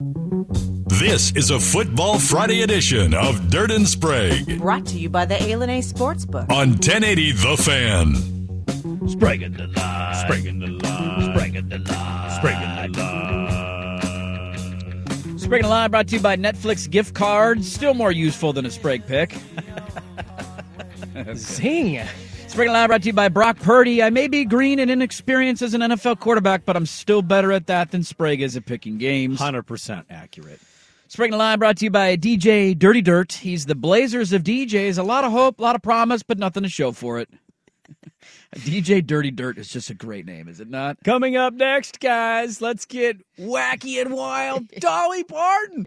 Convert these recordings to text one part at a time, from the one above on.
This is a Football Friday edition of Dirt and Sprague Brought to you by the A Sportsbook. on 1080 The Fan. Spraguing the line. Spraguing the line. Spraguing the line. Spraguing the line. Sprague and Line brought to you by Netflix gift cards. Still more useful than a Sprague pick. Zing. And Line brought to you by Brock Purdy. I may be green and inexperienced as an NFL quarterback, but I'm still better at that than Sprague is at picking games. 100% accurate. And Line brought to you by DJ Dirty Dirt. He's the Blazers of DJs. A lot of hope, a lot of promise, but nothing to show for it. DJ Dirty Dirt is just a great name, is it not? Coming up next, guys, let's get wacky and wild. Dolly Parton.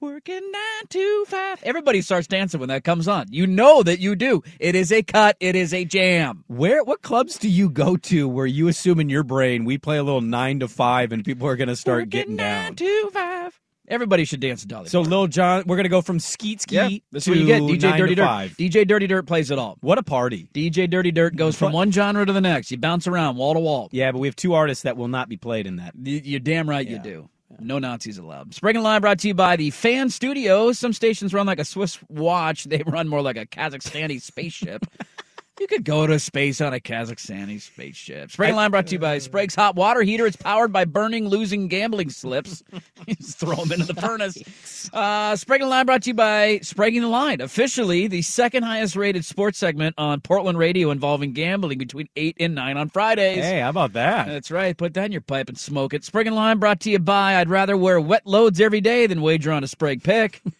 Working nine to five. Everybody starts dancing when that comes on. You know that you do. It is a cut. It is a jam. Where what clubs do you go to where you assume in your brain we play a little nine to five and people are going to start Working getting nine down? to five. Everybody should dance to Dolly. So. Lil Jon, we're going to go from skeet yeah, skeet that's to what you get. DJ nine Dirty Dirt. five. DJ Dirty Dirt plays it all. What a party! DJ Dirty Dirt goes from one genre to the next. You bounce around wall to wall. Yeah, but we have two artists that will not be played in that. You're damn right you do. No Nazis allowed. Spring and Line brought to you by the Fan Studios. Some stations run like a Swiss watch. They run more like a Kazakhstani spaceship. you could go to space on a Kazakhstani spaceship. Spring and Line brought to you by Sprague's Hot Water Heater. It's powered by burning, losing gambling slips. Just throw them into the furnace. Uh, Sprague and Line brought to you by Spraguing the Line. Officially, the second highest rated sports segment on Portland radio involving gambling between 8 and 9 on Fridays. Hey, how about that? That's right. Put that in your pipe and smoke it. Sprig and Lime brought to you by I'd rather wear wet loads every day than wager on a Sprague pick.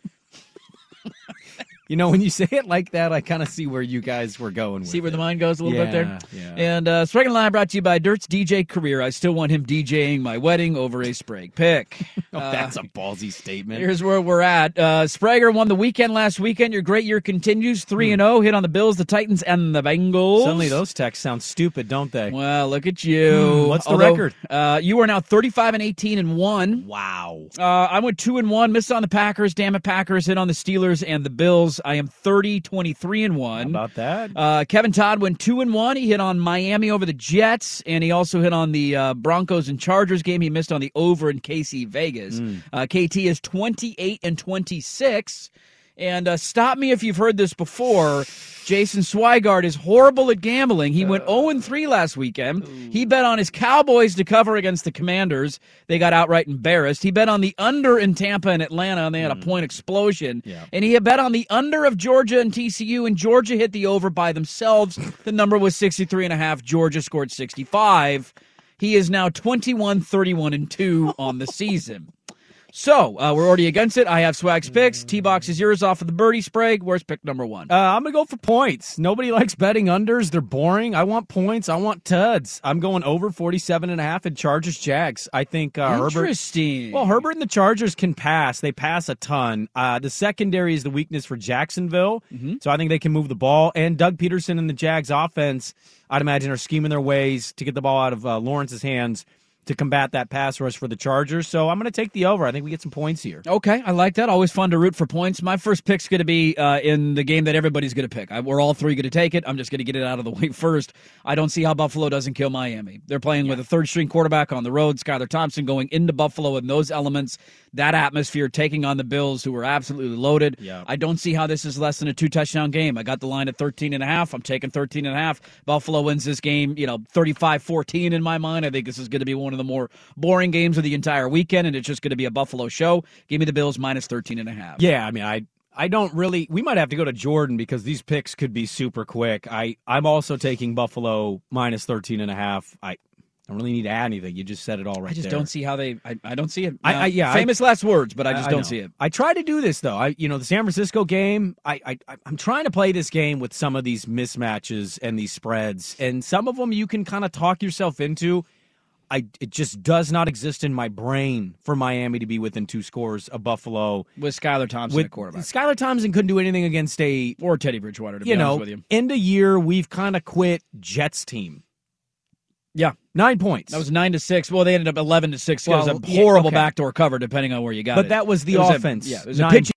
You know, when you say it like that, I kind of see where you guys were going. With See where the mind goes a little bit there? Yeah, yeah. And uh, Sprague and Lime brought to you by Dirt's DJ career. I still want him DJing my wedding over a Sprague pick. Oh, that's a ballsy statement. Here's where we're at. Uh, Sprager won the weekend last weekend. Your great year continues. 3 and 0. Hit on the Bills, the Titans, and the Bengals. Suddenly, those texts sound stupid, don't they? Well, look at you. Hmm, what's the Although, record? Uh, you are now 35 and 18 and 1. Wow. Uh, I went two and one, missed on the Packers. Damn it, Packers hit on the Steelers and the Bills. I am 30, 23 and How one. about that? Uh, Kevin Todd went two and one. He hit on Miami over the Jets, and he also hit on the uh, Broncos and Chargers game. He missed on the over in KC Vegas. Hmm. Uh, KT is 28 and 26. And uh, stop me if you've heard this before. Jason Swigard is horrible at gambling. He went 0 and 3 last weekend. He bet on his Cowboys to cover against the Commanders. They got outright embarrassed. He bet on the under in Tampa and Atlanta, and they had a point explosion. Yeah. And he had bet on the under of Georgia and TCU, and Georgia hit the over by themselves. The number was 63 and a half. Georgia scored 65. He is now 21, 31, and 2 on the season. So uh, we're already against it. I have Swag's picks. T box is yours off of the birdie Sprague. Where's pick number one? Uh, I'm gonna go for points. Nobody likes betting unders. They're boring. I want points. I want tuds. I'm going over 47 and a half in Chargers Jags. I think uh, Herbert. Interesting. Well, Herbert and the Chargers can pass. They pass a ton. Uh, the secondary is the weakness for Jacksonville, so I think they can move the ball. And Doug Pederson and the Jags offense, I'd imagine, are scheming their ways to get the ball out of uh, Lawrence's hands to combat that pass rush for the Chargers. So I'm going to take the over. I think we get some points here. Okay, I like that. Always fun to root for points. My first pick's going to be uh, in the game that everybody's going to pick. I, we're all three going to take it. I'm just going to get it out of the way first. I don't see how Buffalo doesn't kill Miami. They're playing with a third string quarterback on the road, Skylar Thompson going into Buffalo in those elements, that atmosphere, taking on the Bills, who are absolutely loaded. Yeah. I don't see how this is less than a two touchdown game. I got the line at 13 and a half. I'm taking 13 and a half. Buffalo wins this game, you know, 35-14 in my mind. I think this is going to be one of the more boring games of the entire weekend, and it's just going to be a Buffalo show. Give me the Bills minus 13 and a half. Yeah, I mean, I I don't really. We might have to go to Jordan because these picks could be super quick. I I'm also taking Buffalo minus 13 and a half. I don't really need to add anything. You just said it all right I just there. don't see how they. I, I don't see it. I- I- yeah, I- famous last words, but I just don't know. see it. I try to do this though. I you know the San Francisco game. I, I I- I'm trying to play this game with some of these mismatches and these spreads, and some of them you can kind of talk yourself into. I it just does not exist in my brain for Miami to be within two scores of Buffalo. With Skylar Thompson With at quarterback. Skylar Thompson couldn't do anything against a Or Teddy Bridgewater, to you be honest know with you. end of year. We've kind of quit Jets team. Yeah. Nine points. That was nine to six. Well, they ended up eleven to six. it was Well, a yeah, horrible okay. backdoor cover, depending on where you got But it. But that was the It a- offense. yeah, it was Nine- a pitching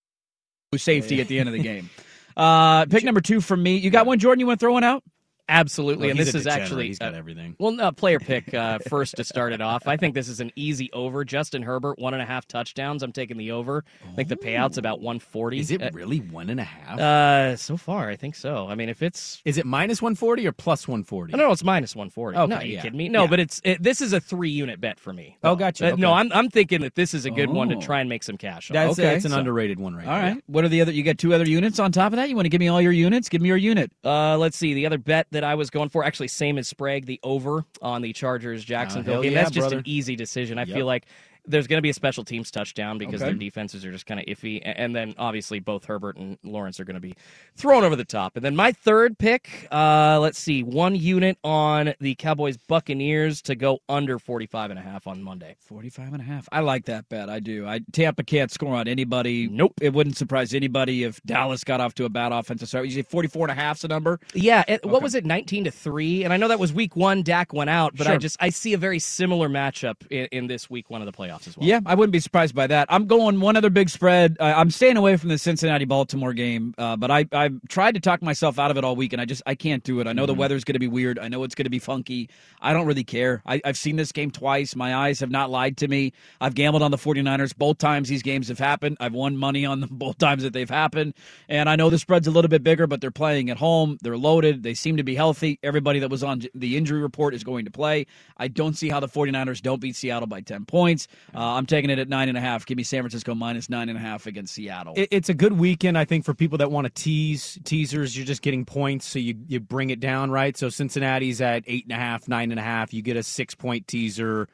safety at the end of the game. Uh, pick number two for me. You got one, Jordan. You want to throw one out? Absolutely, Well, and this is degenerate. actually he's got uh, everything. well, no, player pick uh, first to start it off. I think this is an easy over. Justin Herbert, one and a half touchdowns. I'm taking the over. I think the payout's about 140. Is it Uh, really one and a half? Uh, so far, I think so. I mean, if it's Is it minus one forty or plus one forty? no, no, it's minus 140. Okay, no, are you yeah. kidding me? No, Yeah. but it's it, this is a three unit bet for me. Oh, though. gotcha. Uh, No, I'm I'm thinking that this is a good one to Oh. try and make some cash. on. That's, Okay, that's an so- underrated one right All there. right. What are the other? You got two other units on top of that. You want to give me all your units? Give me your unit. Uh, let's see. The other bet that I was going for, actually, same as Sprague, the over on the Chargers ah, Jacksonville hell game. yeah, That's just brother. an easy decision. I Yep. feel like there's going to be a special teams touchdown because Okay. their defenses are just kind of iffy, and then obviously both Herbert and Lawrence are going to be thrown over the top. And then my third pick, uh, let's see, one unit on the Cowboys Buccaneers to go under 45 and a half on Monday. 45 and a half. I like that bet. I do. I Tampa can't score on anybody. Nope. It wouldn't surprise anybody if Dallas got off to a bad offensive start. You say 44 and a half's the number? Yeah, it, what was it, 19 to 3? And I know that was week one, Dak went out, but I just I see a very similar matchup in, in this week one of the playoffs as well. Yeah, I wouldn't be surprised by that. I'm going one other big spread. Uh, I'm staying away from the Cincinnati Baltimore game, uh, but I I tried to talk myself out of it all week, and I just I can't do it. I know the weather's going to be weird. I know it's going to be funky. I don't really care. I, I've seen this game twice. My eyes have not lied to me. I've gambled on the 49ers both times these games have happened. I've won money on them both times that they've happened, and I know the spread's a little bit bigger, but they're playing at home. They're loaded. They seem to be healthy. Everybody that was on the injury report is going to play. I don't see how the 49ers don't beat Seattle by 10 points. Uh, I'm taking it at nine and a half. Give me San Francisco minus nine and a half against Seattle. It, it's a good weekend, I think, for people that want to tease teasers. You're just getting points, so you you bring it down, right? So Cincinnati's at eight and a half, nine and a half. You get a six point teaser,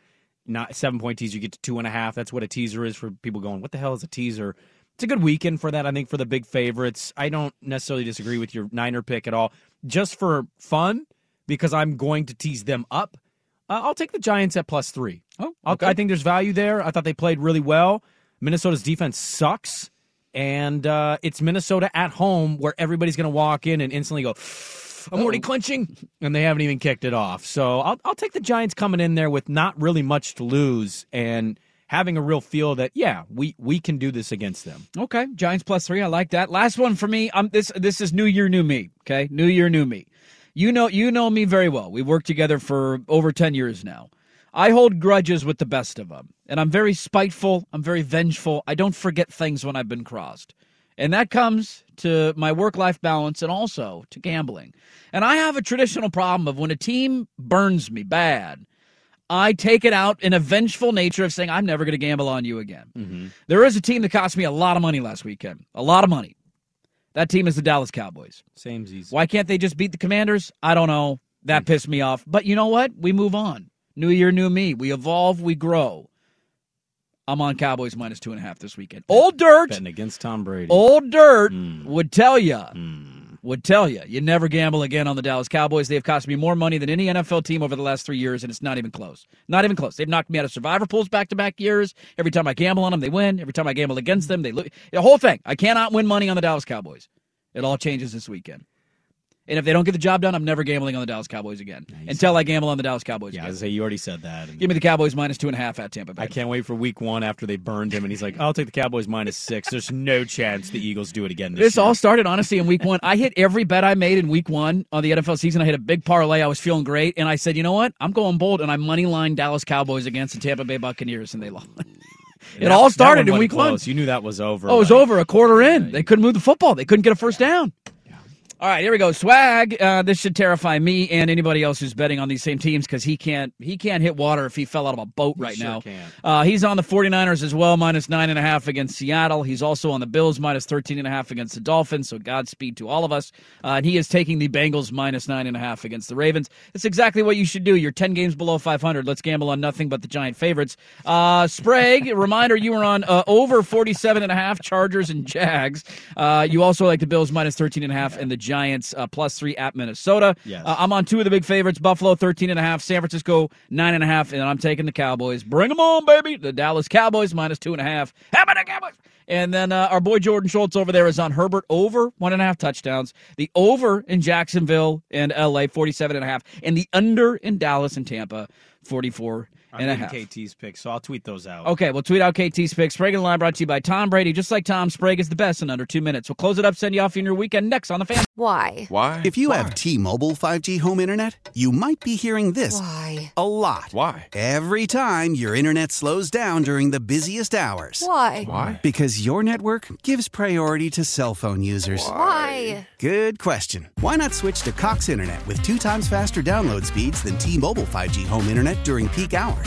not seven point teaser. You get to two and a half. That's what a teaser is for people going. What the hell is a teaser? It's a good weekend for that. I think for the big favorites. I don't necessarily disagree with your Niner pick at all. Just for fun, because I'm going to tease them up. Uh, I'll take the Giants at plus three. oh, okay. I think there's value there. I thought they played really well. Minnesota's defense sucks, and uh, it's Minnesota at home where everybody's going to walk in and instantly go, "I'm already clinching," and they haven't even kicked it off. So I'll I'll take the Giants coming in there with not really much to lose and having a real feel that yeah we we can do this against them. Okay, Giants plus three. I like that. Last one for me. Um, this this is New Year, new me. Okay, New Year, new me. You know, you know me very well. We've worked together for over ten years now. I hold grudges with the best of them, and I'm very spiteful. I'm very vengeful. I don't forget things when I've been crossed, and that comes to my work life balance and also to gambling. And I have a traditional problem of when a team burns me bad. I take it out in a vengeful nature of saying, I'm never going to gamble on you again. Mm-hmm. There is a team that cost me a lot of money last weekend. A lot of money. That team is the Dallas Cowboys. Same easy. Why can't they just beat the Commanders? I don't know. That pissed me off. But you know what? We move on. New year, new me. We evolve, we grow. I'm on Cowboys minus two and a half this weekend. Old dirt, Betting against Tom Brady. old dirt Mm. would tell you, Mm. Would tell you, you never gamble again on the Dallas Cowboys. They have cost me more money than any NFL team over the last three years, and it's not even close. Not even close. They've knocked me out of survivor pools back to back years. Every time I gamble on them, they win. Every time I gamble against them, they lose. The whole thing. I cannot win money on the Dallas Cowboys. It all changes this weekend. And if they don't get the job done, I'm never gambling on the Dallas Cowboys again until I gamble on the Dallas Cowboys Yeah, I again. was say you already said that. Give me the Cowboys minus two and a half at Tampa Bay. I can't wait for week one after they burned him, and he's like, "I'll take the Cowboys minus six. There's no chance the Eagles do it again this, This all started honestly in week one. I hit every bet I made in week one on the NFL season. I hit a big parlay. I was feeling great, and I said, you know what? I'm going bold, and I money line Dallas Cowboys against the Tampa Bay Buccaneers, and they lost. And it that- all started in week wasn't one. You knew that was over. Oh, it was like- over a quarter in. They couldn't move the football. They couldn't get a first down. All right, here we go. Swag. Uh, this should terrify me and anybody else who's betting on these same teams because he can't he can't hit water if he fell out of a boat right sure now. Uh, he's on the 49ers as well, minus nine and a half against Seattle. He's also on the Bills, minus 13 and a half against the Dolphins. So Godspeed to all of us. Uh, and he is taking the Bengals minus nine and a half against the Ravens. It's exactly what you should do. You're 10 games below 500. Let's gamble on nothing but the giant favorites. Uh, Sprague, reminder you were on uh, over 47 and a half Chargers and Jags. Uh, you also like the Bills minus 13 and a half and the Giants uh, plus three at Minnesota. Yes. Uh, I'm on two of the big favorites: Buffalo 13 and a half, San Francisco nine and a half, and I'm taking the Cowboys. Bring them on, baby! The Dallas Cowboys minus two and a half. How about the Cowboys? And then uh, our boy Jordan Schultz over there is on Herbert over one and a half touchdowns. The over in Jacksonville and LA 47 and a half, and the under in Dallas and Tampa 44 I'm and a half. KT's pick, so I'll tweet those out. Okay, we'll tweet out KT's picks. Sprague and Line brought to you by Tom Brady. Just like Tom, Sprague is the best in under two minutes. We'll close it up, send you off in your weekend next on the fan. Why? Why? If you have T-Mobile 5G home internet, you might be hearing this Why? a lot. Why? Every time your internet slows down during the busiest hours. Why? Why? Because your network gives priority to cell phone users. Why? Good question. Why not switch to Cox Internet with two times faster download speeds than T-Mobile 5G home internet during peak hours?